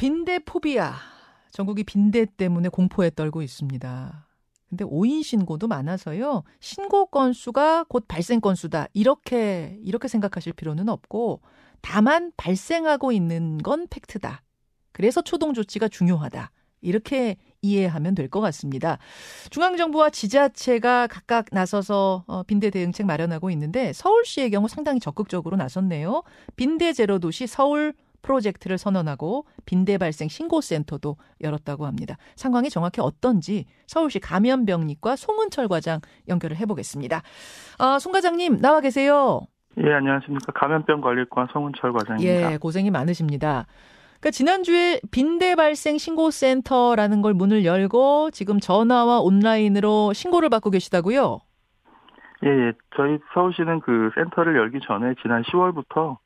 빈대 포비아. 전국이 빈대 때문에 공포에 떨고 있습니다. 근데 오인 신고도 많아서요. 신고 건수가 곧 발생 건수다. 이렇게 이렇게 생각하실 필요는 없고 다만 발생하고 있는 건 팩트다. 그래서 초동 조치가 중요하다. 이렇게 이해하면 될 것 같습니다. 중앙정부와 지자체가 각각 나서서 어, 빈대 대응책 마련하고 있는데 서울시의 경우 상당히 적극적으로 나섰네요. 빈대 제로 도시 서울 프로젝트를 선언하고 빈대 발생 신고센터도 열었다고 합니다. 상황이 정확히 어떤지 서울시 감염병리과 송은철 과장 연결을 해보겠습니다. 아, 송 과장님 나와 계세요. 예, 안녕하십니까. 감염병관리과 송은철 과장입니다. 예, 고생이 많으십니다. 그러니까 지난주에 빈대 발생 신고센터라는 걸 문을 열고 지금 전화와 온라인으로 신고를 받고 계시다고요? 예, 예. 저희 서울시는 그 센터를 열기 전에 지난 10월부터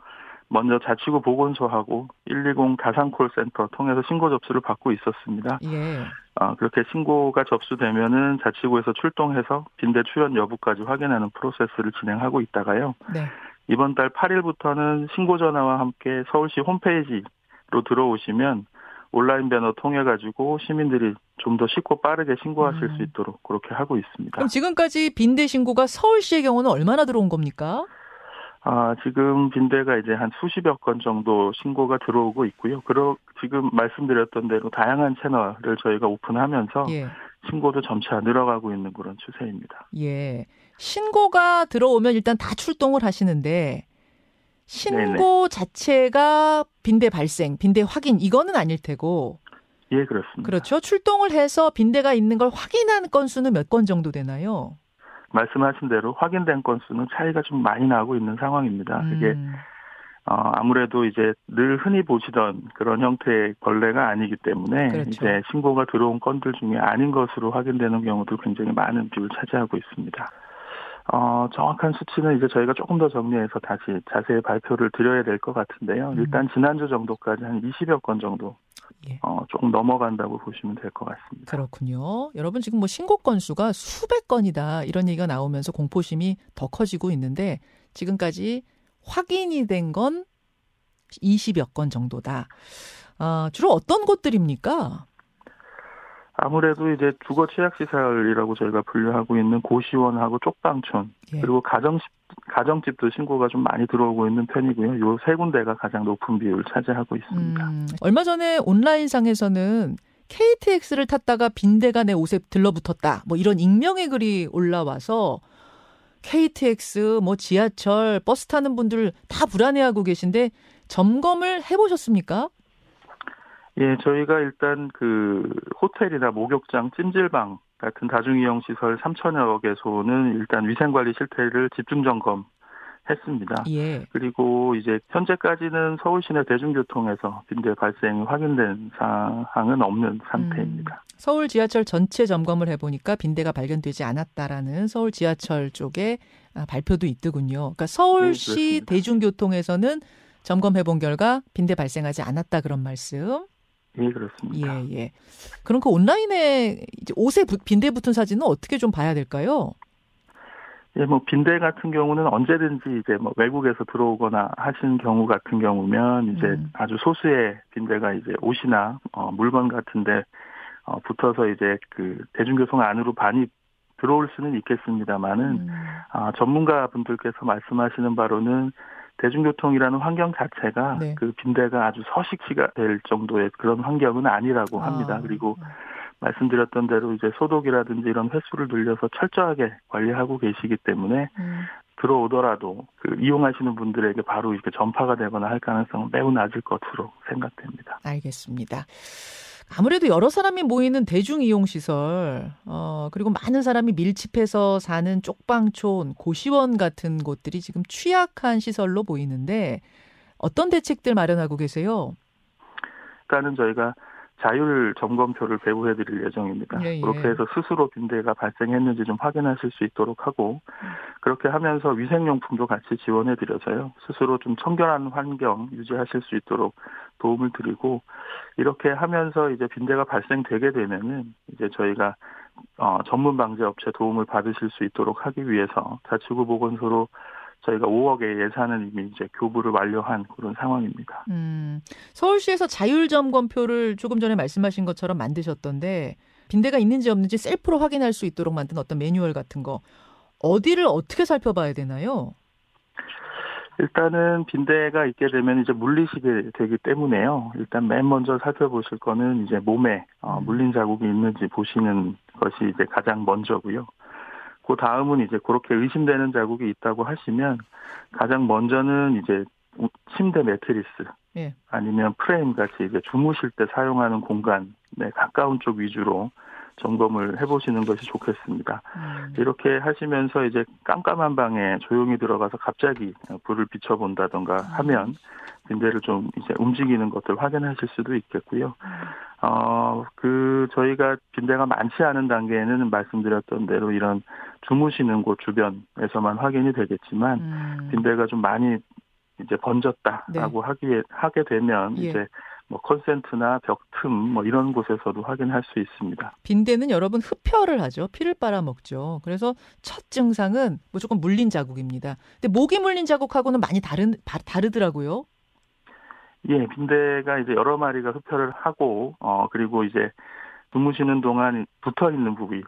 먼저 자치구 보건소하고 120 가상콜센터 통해서 신고 접수를 받고 있었습니다. 예. 어, 그렇게 신고가 접수되면은 자치구에서 출동해서 빈대 출현 여부까지 확인하는 프로세스를 진행하고 있다가요. 네. 이번 달 8일부터는 신고 전화와 함께 서울시 홈페이지로 들어오시면 온라인 배너 통해 가지고 시민들이 좀 더 쉽고 빠르게 신고하실 음. 수 있도록 그렇게 하고 있습니다. 그럼 지금까지 빈대 신고가 서울시의 경우는 얼마나 들어온 겁니까? 아, 지금 빈대가 이제 한 수십여 건 정도 신고가 들어오고 있고요. 그러 지금 말씀드렸던 대로 다양한 채널을 저희가 오픈하면서 예. 신고도 점차 늘어가고 있는 그런 추세입니다. 예. 신고가 들어오면 일단 다 출동을 하시는데 신고 자체가 빈대 발생, 빈대 확인 이거는 아닐 테고 예, 그렇습니다. 그렇죠. 출동을 해서 빈대가 있는 걸 확인한 건수는 몇 건 정도 되나요? 말씀하신 대로 확인된 건수는 차이가 좀 많이 나고 있는 상황입니다. 그게 음, 어, 아무래도 이제 늘 흔히 보시던 그런 형태의 벌레가 아니기 때문에 그렇죠. 이제 신고가 들어온 건들 중에 아닌 것으로 확인되는 경우도 굉장히 많은 비율을 차지하고 있습니다. 어, 정확한 수치는 이제 저희가 조금 더 정리해서 다시 자세히 발표를 드려야 될 것 같은데요. 음. 일단 지난주 정도까지 한 20여 건 정도 예. 어, 조금 넘어간다고 보시면 될 것 같습니다. 그렇군요. 여러분 지금 뭐 신고 건수가 수백 건이다 이런 얘기가 나오면서 공포심이 더 커지고 있는데 지금까지 확인이 된 건 20여 건 정도다. 아, 주로 어떤 곳들입니까? 아무래도 이제 주거 취약 시설이라고 저희가 분류하고 있는 고시원하고 쪽방촌 예. 그리고 가정집 가정집도 신고가 좀 많이 들어오고 있는 편이고요. 요 세 군데가 가장 높은 비율을 차지하고 있습니다. 음, 얼마 전에 온라인상에서는 KTX를 탔다가 빈대가 내 옷에 들러붙었다. 뭐 이런 익명의 글이 올라와서 KTX, 뭐 지하철, 버스 타는 분들 다 불안해하고 계신데 점검을 해보셨습니까? 예, 저희가 일단 그 호텔이나 목욕장, 찜질방 같은 다중이용 시설 3천여 개소는 일단 위생관리 실태를 집중 점검 했습니다. 예. 그리고 이제 현재까지는 서울 시내 대중교통에서 빈대 발생이 확인된 사항은 없는 상태입니다. 서울 지하철 전체 점검을 해보니까 빈대가 발견되지 않았다라는 서울 지하철 쪽에 아, 발표도 있더군요. 그러니까 서울시 네. 대중교통에서는 점검해본 결과 빈대 발생하지 않았다 그런 말씀. 예, 그렇습니다. 예, 예. 그럼 그 온라인에 이제 옷에 부- 빈대 붙은 사진은 어떻게 좀 봐야 될까요? 예, 뭐 빈대 같은 경우는 언제든지 이제 뭐 외국에서 들어오거나 하신 경우 같은 경우면 이제 음. 아주 소수의 빈대가 이제 옷이나 어, 물건 같은데 어, 붙어서 이제 그 대중교통 안으로 반입 들어올 수는 있겠습니다만은 음, 아, 전문가 분들께서 말씀하시는 바로는 대중교통이라는 환경 자체가 네. 그 빈대가 아주 서식지가 될 정도의 그런 환경은 아니라고 합니다. 아, 그리고 말씀드렸던 대로 이제 소독이라든지 이런 횟수를 늘려서 철저하게 관리하고 계시기 때문에 음, 들어오더라도 그 이용하시는 분들에게 바로 이렇게 전파가 되거나 할 가능성은 매우 낮을 것으로 생각됩니다. 알겠습니다. 아무래도 여러 사람이 모이는 대중 이용 시설, 어, 그리고 많은 사람이 밀집해서 사는 쪽방촌, 고시원 같은 곳들이 지금 취약한 시설로 보이는데 어떤 대책들 마련하고 계세요? 그러니까는 저희가 자율 점검표를 배부해 드릴 예정입니다. 예, 예. 그렇게 해서 스스로 빈대가 발생했는지 좀 확인하실 수 있도록 하고 그렇게 하면서 위생용품도 같이 지원해 드려서요. 스스로 좀 청결한 환경 유지하실 수 있도록 도움을 드리고 이렇게 하면서 이제 빈대가 발생되게 되면은 이제 저희가 어, 전문 방제 업체 도움을 받으실 수 있도록 하기 위해서 자치구 보건소로 저희가 5억의 예산은 이미 이제 교부를 완료한 그런 상황입니다. 음, 서울시에서 자율점검표를 조금 전에 말씀하신 것처럼 만드셨던데 빈대가 있는지 없는지 셀프로 확인할 수 있도록 만든 어떤 매뉴얼 같은 거 어디를 어떻게 살펴봐야 되나요? 일단은 빈대가 있게 되면 이제 물리시게 되기 때문에요. 일단 맨 먼저 살펴보실 거는 이제 몸에 어, 음. 물린 자국이 있는지 보시는 것이 이제 가장 먼저고요. 그 다음은 이제 그렇게 의심되는 자국이 있다고 하시면 가장 먼저는 이제 침대 매트리스 예. 아니면 프레임 같이 이제 주무실 때 사용하는 공간에 가까운 쪽 위주로 점검을 해보시는 것이 좋겠습니다. 음. 이렇게 하시면서 이제 깜깜한 방에 조용히 들어가서 갑자기 불을 비춰본다던가 하면 빈대를 좀 이제 움직이는 것들 확인하실 수도 있겠고요. 어, 그, 저희가 빈대가 많지 않은 단계에는 말씀드렸던 대로 이런 주무시는 곳 주변에서만 확인이 되겠지만 음. 빈대가 좀 많이 이제 번졌다라고 하기에, 하게 되면 예. 이제 뭐 컨센트나 벽틈 뭐 이런 곳에서도 확인할 수 있습니다. 빈대는 여러분 흡혈을 하죠. 피를 빨아먹죠. 그래서 첫 증상은 무조건 물린 자국입니다. 근데 목이 물린 자국하고는 많이 다른 바- 다르더라고요. 예, 빈대가 이제 여러 마리가 흡혈을 하고, 어, 그리고 이제 주무시는 동안 붙어 있는 부위에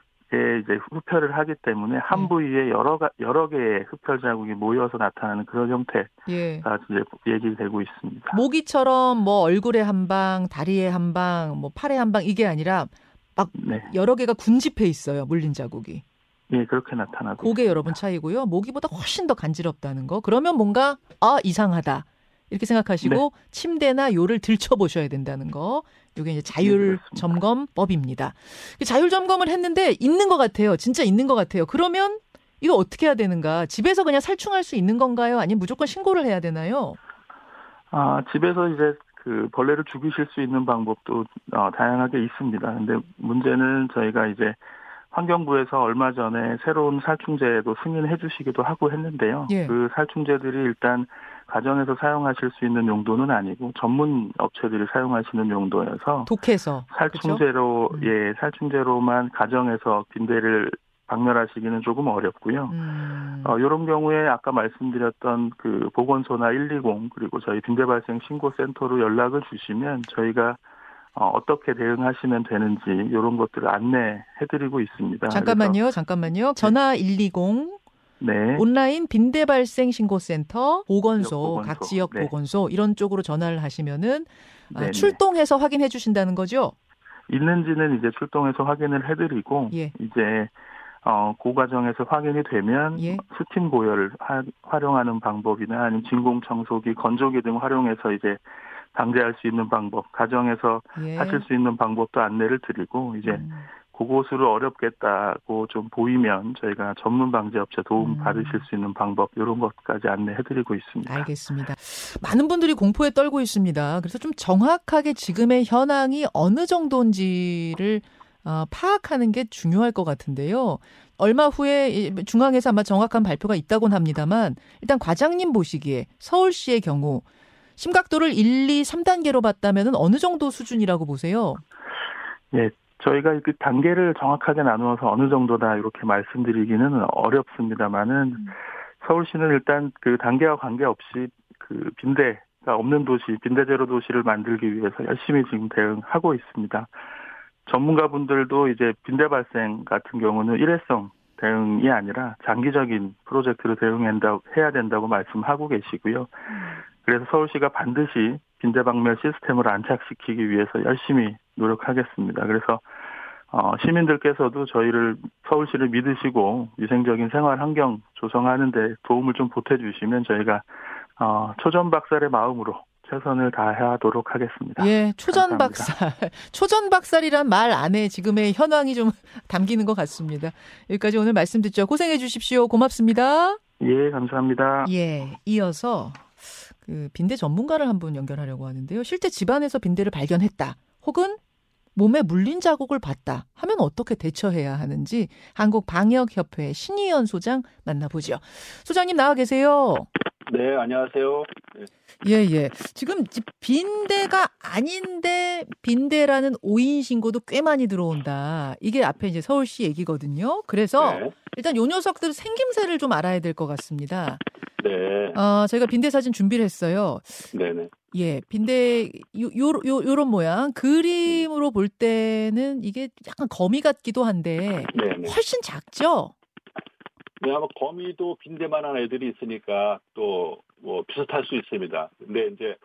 이제 흡혈을 하기 때문에 한 네. 부위에 여러 가, 여러 개의 흡혈 자국이 모여서 나타나는 그런 형태가 예. 이제 얘기되고 있습니다. 모기처럼 뭐 얼굴에 한 방, 다리에 한 방, 뭐 팔에 한 방 이게 아니라 네. 여러 개가 군집해 있어요. 물린 자국이. 예, 그렇게 나타나고. 그게 있습니다. 여러분 차이고요. 모기보다 훨씬 더 간지럽다는 거. 그러면 뭔가 아 이상하다 이렇게 생각하시고 침대나 요를 들춰보셔야 된다는 거. 이게 이제 자율. 점검법입니다. 자율 점검을 했는데 있는 것 같아요. 진짜 있는 것 같아요. 그러면 이거 어떻게 해야 되는가? 집에서 그냥 살충할 수 있는 건가요? 아니면 무조건 신고를 해야 되나요? 아, 집에서 이제 그 벌레를 죽이실 수 있는 방법도 어, 다양하게 있습니다. 근데 문제는 저희가 이제 환경부에서 얼마 전에 새로운 살충제도 승인해 주시기도 하고 했는데요. 예. 그 살충제들이 일단 가정에서 사용하실 수 있는 용도는 아니고 전문 업체들이 사용하시는 용도여서 독해서 살충제로 음. 예, 살충제로만 가정에서 빈대를 박멸하시기는 조금 어렵고요. 음. 어, 이런 경우에 아까 말씀드렸던 그 보건소나 120 그리고 저희 빈대 발생 신고 센터로 연락을 주시면 저희가 어, 어떻게 대응하시면 되는지 이런 것들을 안내해드리고 있습니다. 잠깐만요, 잠깐만요. 전화 120 그래서, 네, 온라인 빈대 발생 신고센터 보건소, 보건소. 각 지역 네. 보건소 이런 쪽으로 전화를 하시면은 아. 출동해서 확인해 주신다는 거죠? 있는지는 이제 출동해서 확인을 해드리고 예. 이제 어, 그 과정에서 확인이 되면 예. 스팀 보혈을 하- 활용하는 방법이나 아니면 진공 청소기, 건조기 등 활용해서 이제 방제할 수 있는 방법, 가정에서 예. 하실 수 있는 방법도 안내를 드리고 이제 음. 그곳으로 어렵겠다고 좀 보이면 저희가 전문 방제 업체 도움 음. 받으실 수 있는 방법 이런 것까지 안내해드리고 있습니다. 알겠습니다. 많은 분들이 공포에 떨고 있습니다. 그래서 좀 정확하게 지금의 현황이 어느 정도인지를 어, 파악하는 게 중요할 것 같은데요. 얼마 후에 이 중앙에서 아마 정확한 발표가 있다곤 합니다만 일단 과장님 보시기에 서울시의 경우 심각도를 1, 2, 3단계로 봤다면 어느 정도 수준이라고 보세요? 예, 저희가 그 단계를 정확하게 나누어서 어느 정도다 이렇게 말씀드리기는 어렵습니다만은 음. 서울시는 일단 그 단계와 관계없이 그 빈대가 없는 도시, 빈대 제로 도시를 만들기 위해서 열심히 지금 대응하고 있습니다. 전문가분들도 이제 빈대 발생 같은 경우는 일회성 대응이 아니라 장기적인 프로젝트로 대응한다 해야 된다고 말씀하고 계시고요. 그래서 서울시가 반드시 빈대 박멸 시스템을 안착시키기 위해서 열심히 노력하겠습니다. 그래서 어, 시민들께서도 저희를 서울시를 믿으시고 위생적인 생활 환경 조성하는데 도움을 좀 보태주시면 저희가 어, 초전 박살의 마음으로 최선을 다하도록 하겠습니다. 예, 초전. 박살. 초전 박살이란 말 안에 지금의 현황이 좀 담기는 것 같습니다. 여기까지 오늘 말씀 듣죠. 고생해 주십시오. 고맙습니다. 예, 감사합니다. 예, 이어서 그 빈대 전문가를 한 분 연결하려고 하는데요. 실제 집안에서 빈대를 발견했다. 혹은 몸에 물린 자국을 봤다 하면 어떻게 대처해야 하는지 한국 방역협회 신희연 소장 만나보죠. 소장님 나와 계세요. 네, 안녕하세요. 예, 예. 지금 이 빈대가 아닌데 빈대라는 오인 신고도 꽤 많이 들어온다. 이게 앞에 이제 서울시 얘기거든요. 그래서 네, 일단 요 녀석들 생김새를 좀 알아야 될 것 같습니다. 네. 어, 저희가 빈대 사진 준비를 했어요. 네네. 예, 빈대 요, 요, 요, 요런 모양. 그림으로 볼 때는 이게 약간 거미 같기도 한데 네네. 훨씬 작죠? 네, 아마 거미도 빈대만한 애들이 있으니까 또 뭐 비슷할 수 있습니다. 근데 이제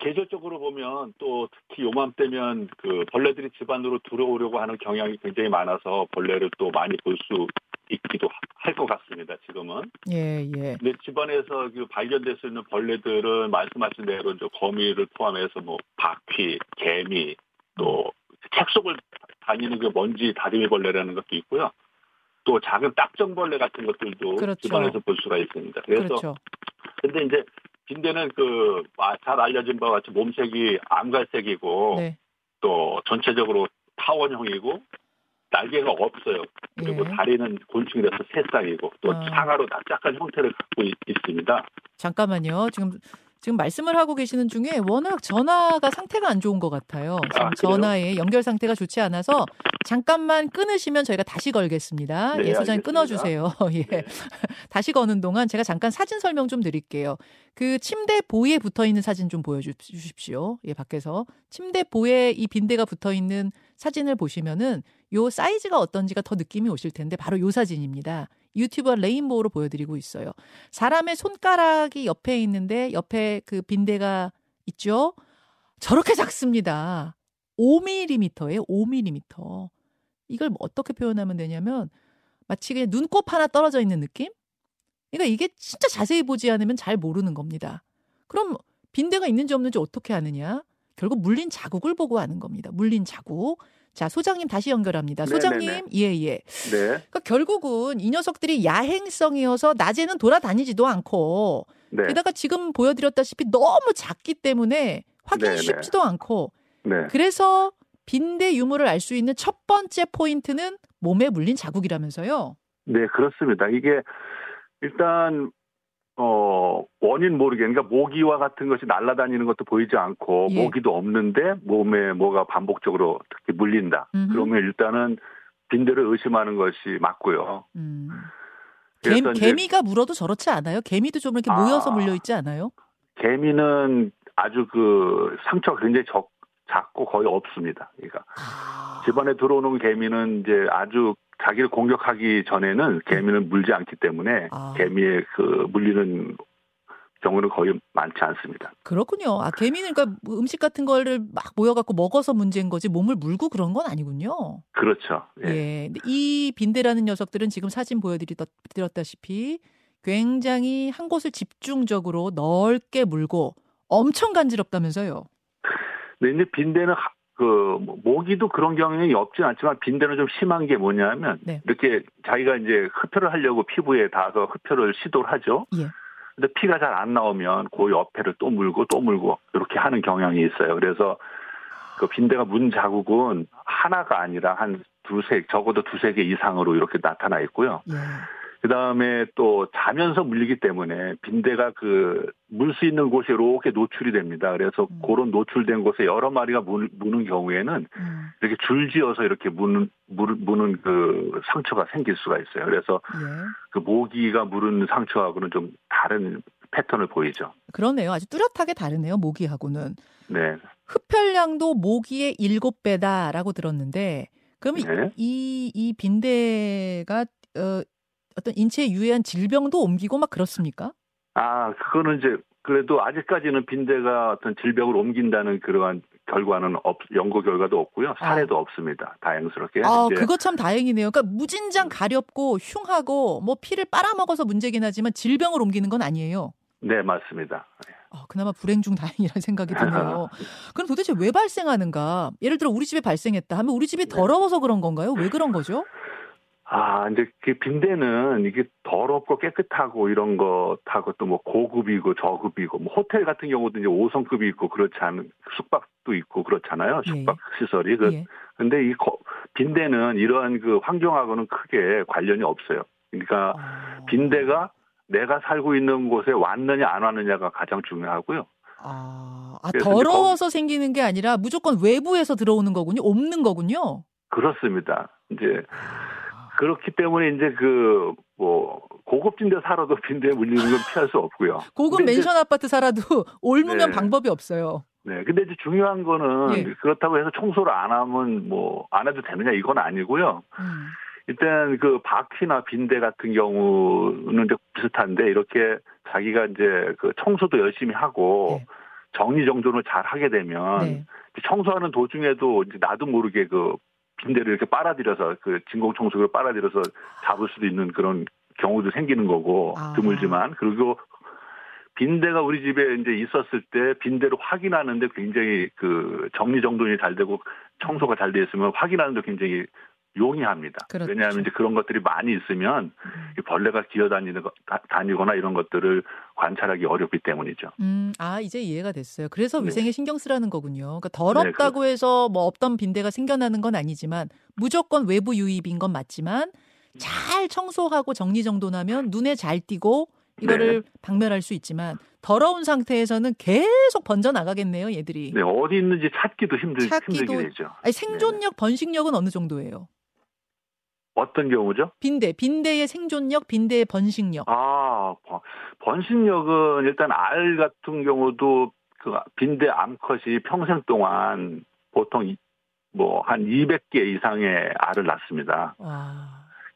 계절적으로 보면 또 특히 요맘때면 그 벌레들이 집 안으로 들어오려고 하는 경향이 굉장히 많아서 벌레를 또 많이 볼 수 있기도 할 것 같습니다. 지금은. 예, 예. 근데 집안에서 그 발견될 수 있는 벌레들은 말씀하신 대로 이제 거미를 포함해서 뭐 바퀴, 개미, 또 책 속을 다니는 그 먼지 다리미 벌레라는 것도 있고요. 또 작은 딱정벌레 같은 것들도 그렇죠. 집안에서 볼 수가 있습니다. 그래서 그렇죠. 근데 이제 빈대는 그 잘 알려진 바와 같이 몸색이 암갈색이고 네. 또 전체적으로 타원형이고 날개가 없어요. 그리고 예. 다리는 곤충이라서 새싹이고 또 아. 상하로 납작한 형태를 갖고 있, 있습니다. 잠깐만요. 지금 지금 말씀을 하고 계시는 중에 워낙 전화가 상태가 안 좋은 것 같아요. 지금 아? 전화의 연결 상태가 좋지 않아서 잠깐만 끊으시면 저희가 다시 걸겠습니다. 네, 예, 소장님. 끊어주세요. 예. 네. 다시 거는 동안 제가 잠깐 사진 설명 좀 드릴게요. 그 침대 보에 붙어 있는 사진 좀 보여주십시오. 예, 밖에서 침대 보에 이 빈대가 붙어 있는 사진을 보시면은 요 사이즈가 어떤지가 더 느낌이 오실 텐데 바로 요 사진입니다. 유튜버 레인보우로 보여드리고 있어요. 사람의 손가락이 옆에 있는데 옆에 그 빈대가 있죠. 저렇게 작습니다. 5mm예요. 5mm. 이걸 뭐 어떻게 표현하면 되냐면 마치 그냥 눈곱 하나 떨어져 있는 느낌? 그러니까 이게 진짜 자세히 보지 않으면 잘 모르는 겁니다. 그럼 빈대가 있는지 없는지 어떻게 아느냐? 결국 물린 자국을 보고 아는 겁니다. 물린 자국. 자, 소장님 다시 연결합니다. 네네네. 소장님, 예, 예. 네. 그러니까 결국은 이 녀석들이 야행성이어서 낮에는 돌아다니지도 않고 네. 게다가 지금 보여드렸다시피 너무 작기 때문에 확인이 네네. 쉽지도 않고 네. 그래서 빈대 유무를 알 수 있는 첫 번째 포인트는 몸에 물린 자국이라면서요. 네, 그렇습니다. 이게 일단 어 원인 모르게 그러니까 모기와 같은 것이 날아다니는 것도 보이지 않고 예. 모기도 없는데 몸에 뭐가 반복적으로 특히 물린다. 음흠. 그러면 일단은 빈대를 의심하는 것이 맞고요. 음. 개, 개미가 물어도 저렇지 않아요? 개미도 좀 이렇게 모여서 아. 물려 있지 않아요? 개미는 아주 그 상처가 굉장히 적, 작고 거의 없습니다. 그러니까 아. 집안에 들어오는 개미는 이제 아주 자기를 공격하기 전에는 개미는 물지 않기 때문에 아. 개미의 그 물리는 경우는 거의 많지 않습니다. 그렇군요. 아, 개미는 그러니까 뭐 음식 같은 거를 막 모여갖고 먹어서 문제인 거지 몸을 물고 그런 건 아니군요. 그렇죠. 예. 예. 이 빈대라는 녀석들은 지금 사진 보여드렸다시피 굉장히 한 곳을 집중적으로 넓게 물고 엄청 간지럽다면서요. 근데 이제 빈대는 하- 그 뭐, 모기도 그런 경향이 없진 않지만 빈대는 좀 심한 게 뭐냐면 네. 이렇게 자기가 이제 흡혈을 하려고 피부에 닿아서 흡혈을 시도를 하죠. 예. 근데 피가 잘 안 나오면 그 옆에를 또 물고 또 물고 이렇게 하는 경향이 있어요. 그래서 그 빈대가 문 자국은 하나가 아니라 한 두세 적어도 두세 개 이상으로 이렇게 나타나 있고요. 예. 그 다음에 또 자면서 물리기 때문에 빈대가 그 물 수 있는 곳이 이렇게 노출이 됩니다. 그래서 음. 그런 노출된 곳에 여러 마리가 물, 무는 경우에는 음. 이렇게 줄지어서 이렇게 무는, 물, 무는 그 상처가 생길 수가 있어요. 그래서 예. 그 모기가 무는 상처하고는 좀 다른 패턴을 보이죠. 그러네요. 아주 뚜렷하게 다르네요. 모기하고는. 네. 흡혈량도 모기의 일곱 배다라고 들었는데 그러면 네. 이, 이 빈대가 어, 어떤 인체에 유해한 질병도 옮기고 막 그렇습니까? 아, 그거는 이제 그래도 아직까지는 빈대가 어떤 질병을 옮긴다는 그러한 결과는 없, 연구 결과도 없고요. 사례도 없습니다. 다행스럽게. 아, 그거 참 다행이네요. 그러니까 무진장 가렵고 흉하고 뭐 피를 빨아먹어서 문제긴 하지만 질병을 옮기는 건 아니에요. 네, 맞습니다. 아, 그나마 불행 중 다행이라는 생각이 드네요. 그럼 도대체 왜 발생하는가? 예를 들어 우리 집에 발생했다 하면 우리 집이 더러워서 그런 건가요? 왜 그런 거죠? 아, 이제 그 빈대는 이게 더럽고 깨끗하고 이런 것하고 또 뭐 고급이고 저급이고 뭐 호텔 같은 경우도 이제 5성급이 있고 그렇지 않은 숙박도 있고 그렇잖아요. 예. 숙박 시설이. 그 예. 근데 이 거- 빈대는 이러한 그 환경하고는 크게 관련이 없어요. 그러니까 아, 빈대가 내가 살고 있는 곳에 왔느냐 안 왔느냐가 가장 중요하고요. 아, 아, 더러워서 생기는 게 아니라 무조건 외부에서 들어오는 거군요. 없는 거군요. 그렇습니다. 이제 그렇기 때문에 이제 그 뭐 고급 빈대 살아도 빈대에 물리는 건 피할 수 없고요. 고급 맨션 아파트 살아도 올무면 네. 방법이 없어요. 네. 근데 이제 중요한 거는 예. 그렇다고 해서 청소를 안 하면 뭐 안 해도 되느냐 이건 아니고요. 음. 일단 그 바퀴나 빈대 같은 경우는 이제 비슷한데 이렇게 자기가 이제 그 청소도 열심히 하고 네. 정리 정돈을 잘 하게 되면 네. 청소하는 도중에도 이제 나도 모르게 그 빈대를 이렇게 빨아들여서 그 진공 청소기를 빨아들여서 잡을 수도 있는 그런 경우도 생기는 거고 아. 드물지만 그리고 빈대가 우리 집에 이제 있었을 때 빈대를 확인하는데 굉장히 그 정리 정돈이 잘 되고 청소가 잘 돼 있으면 확인하는데 굉장히 용이합니다. 그렇죠. 왜냐하면 이제 그런 것들이 많이 있으면 음. 벌레가 기어다니는 거, 다니거나 이런 것들을 관찰하기 어렵기 때문이죠. 음, 아 이제 이해가 됐어요. 그래서 네. 위생에 네. 신경 쓰라는 거군요. 그러니까 더럽다고 네, 해서 뭐 없던 빈대가 생겨나는 건 아니지만 무조건 외부 유입인 건 맞지만 잘 청소하고 정리정돈하면 눈에 잘 띄고 이거를 네. 박멸할 수 있지만 더러운 상태에서는 계속 번져 나가겠네요, 얘들이. 네, 어디 있는지 찾기도 힘들 찾기도, 힘들게 되죠. 아니, 생존력, 네. 번식력은 어느 정도예요? 어떤 경우죠? 빈대, 빈대의 생존력, 빈대의 번식력. 아, 번식력은 일단 알 같은 경우도 그 빈대 암컷이 평생 동안 보통 뭐 한 200개 이상의 알을 낳습니다. 와.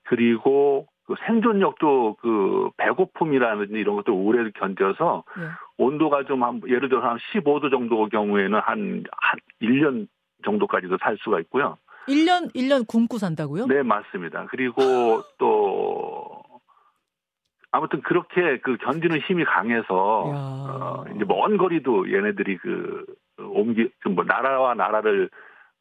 그리고 그 생존력도 그 배고픔이라든지 이런 것도 오래 견뎌서 네. 온도가 좀 한 예를 들어서 한 15도 정도 경우에는 한, 한 1년 정도까지도 살 수가 있고요. 1년 1년 굶고 산다고요? 네, 맞습니다. 그리고 또 아무튼 그렇게 그 견디는 힘이 강해서 어, 이제 먼 거리도 얘네들이 그 옮기 그뭐 나라와 나라를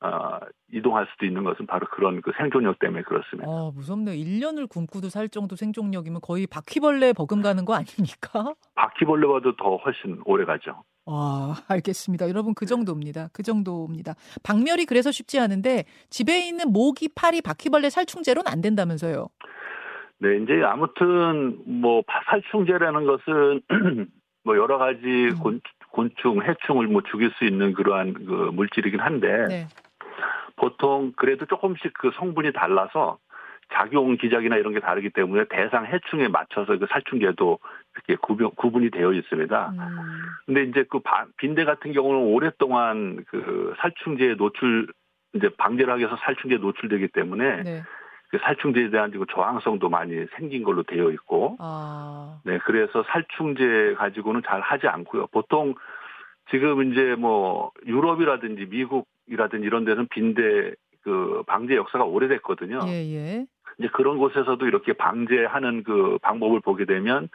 어, 이동할 수도 있는 것은 바로 그런 그 생존력 때문에 그렇습니다. 아, 무섭네요. 1년을 굶고도 살 정도 생존력이면 거의 바퀴벌레 버금가는 거 아닙니까? 바퀴벌레보다도 더 훨씬 오래 가죠. 아, 알겠습니다. 여러분 그 정도입니다. 그 정도입니다. 박멸이 그래서 쉽지 않은데 집에 있는 모기, 파리, 바퀴벌레 살충제로는 안 된다면서요. 네, 이제 아무튼 뭐 살충제라는 것은 뭐 여러 가지 음. 곤, 곤충, 해충을 뭐 죽일 수 있는 그러한 그 물질이긴 한데 네. 보통 그래도 조금씩 그 성분이 달라서 작용 기작이나 이런 게 다르기 때문에 대상 해충에 맞춰서 그 살충제도 이렇게 구분, 구분이 되어 있습니다. 음. 근데 이제 그 빈대 같은 경우는 오랫동안 그 살충제에 노출 이제 방제를 하기 위해서 살충제에 노출되기 때문에 네. 그 살충제에 대한 그 저항성도 많이 생긴 걸로 되어 있고, 아. 네 그래서 살충제 가지고는 잘 하지 않고요. 보통 지금 이제 뭐 유럽이라든지 미국이라든지 이런 데는 빈대 그 방제 역사가 오래됐거든요. 예, 예. 이제 그런 곳에서도 이렇게 방제하는 그 방법을 보게 되면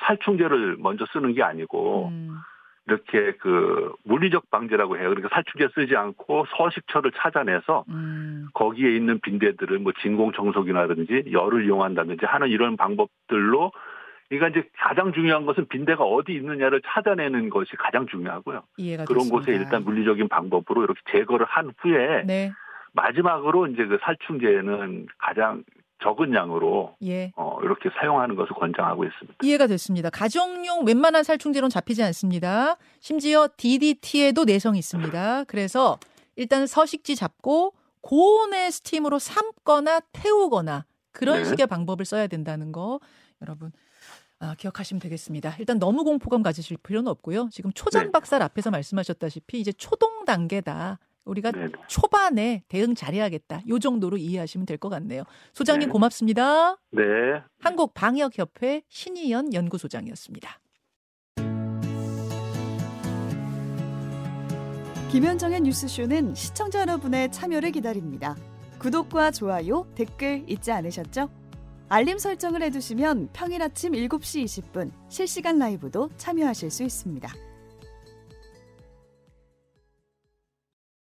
살충제를 먼저 쓰는 게 아니고 음. 이렇게 그 물리적 방제라고 해요. 그러니까 살충제 쓰지 않고 서식처를 찾아내서 음. 거기에 있는 빈대들을 뭐 진공 청소기라든지 열을 이용한다든지 하는 이런 방법들로 그러니까 이제 가장 중요한 것은 빈대가 어디 있느냐를 찾아내는 것이 가장 중요하고요. 그런 됐습니다. 곳에 일단 물리적인 방법으로 이렇게 제거를 한 후에 네. 마지막으로 이제 그 살충제는 가장 적은 양으로 예. 어, 이렇게 사용하는 것을 권장하고 있습니다. 이해가 됐습니다. 가정용 웬만한 살충제로는 잡히지 않습니다. 심지어 DDT에도 내성이 있습니다. 그래서 일단 서식지 잡고 고온의 스팀으로 삶거나 태우거나 그런 네. 식의 방법을 써야 된다는 거 여러분 아, 기억하시면 되겠습니다. 일단 너무 공포감 가지실 필요는 없고요. 지금 초장 네. 박사 앞에서 말씀하셨다시피 이제 초동 단계다. 우리가 네 초반에 대응 잘해야겠다. 요 정도로 이해하시면 될 것 같네요. 소장님 네. 고맙습니다. 네. 한국 방역협회 신희연 연구소장이었습니다. 김현정의 뉴스쇼는 시청자 여러분의 참여를 기다립니다. 구독과 좋아요, 댓글 잊지 않으셨죠? 알림 설정을 해두시면 평일 아침 7시 20분 실시간 라이브도 참여하실 수 있습니다.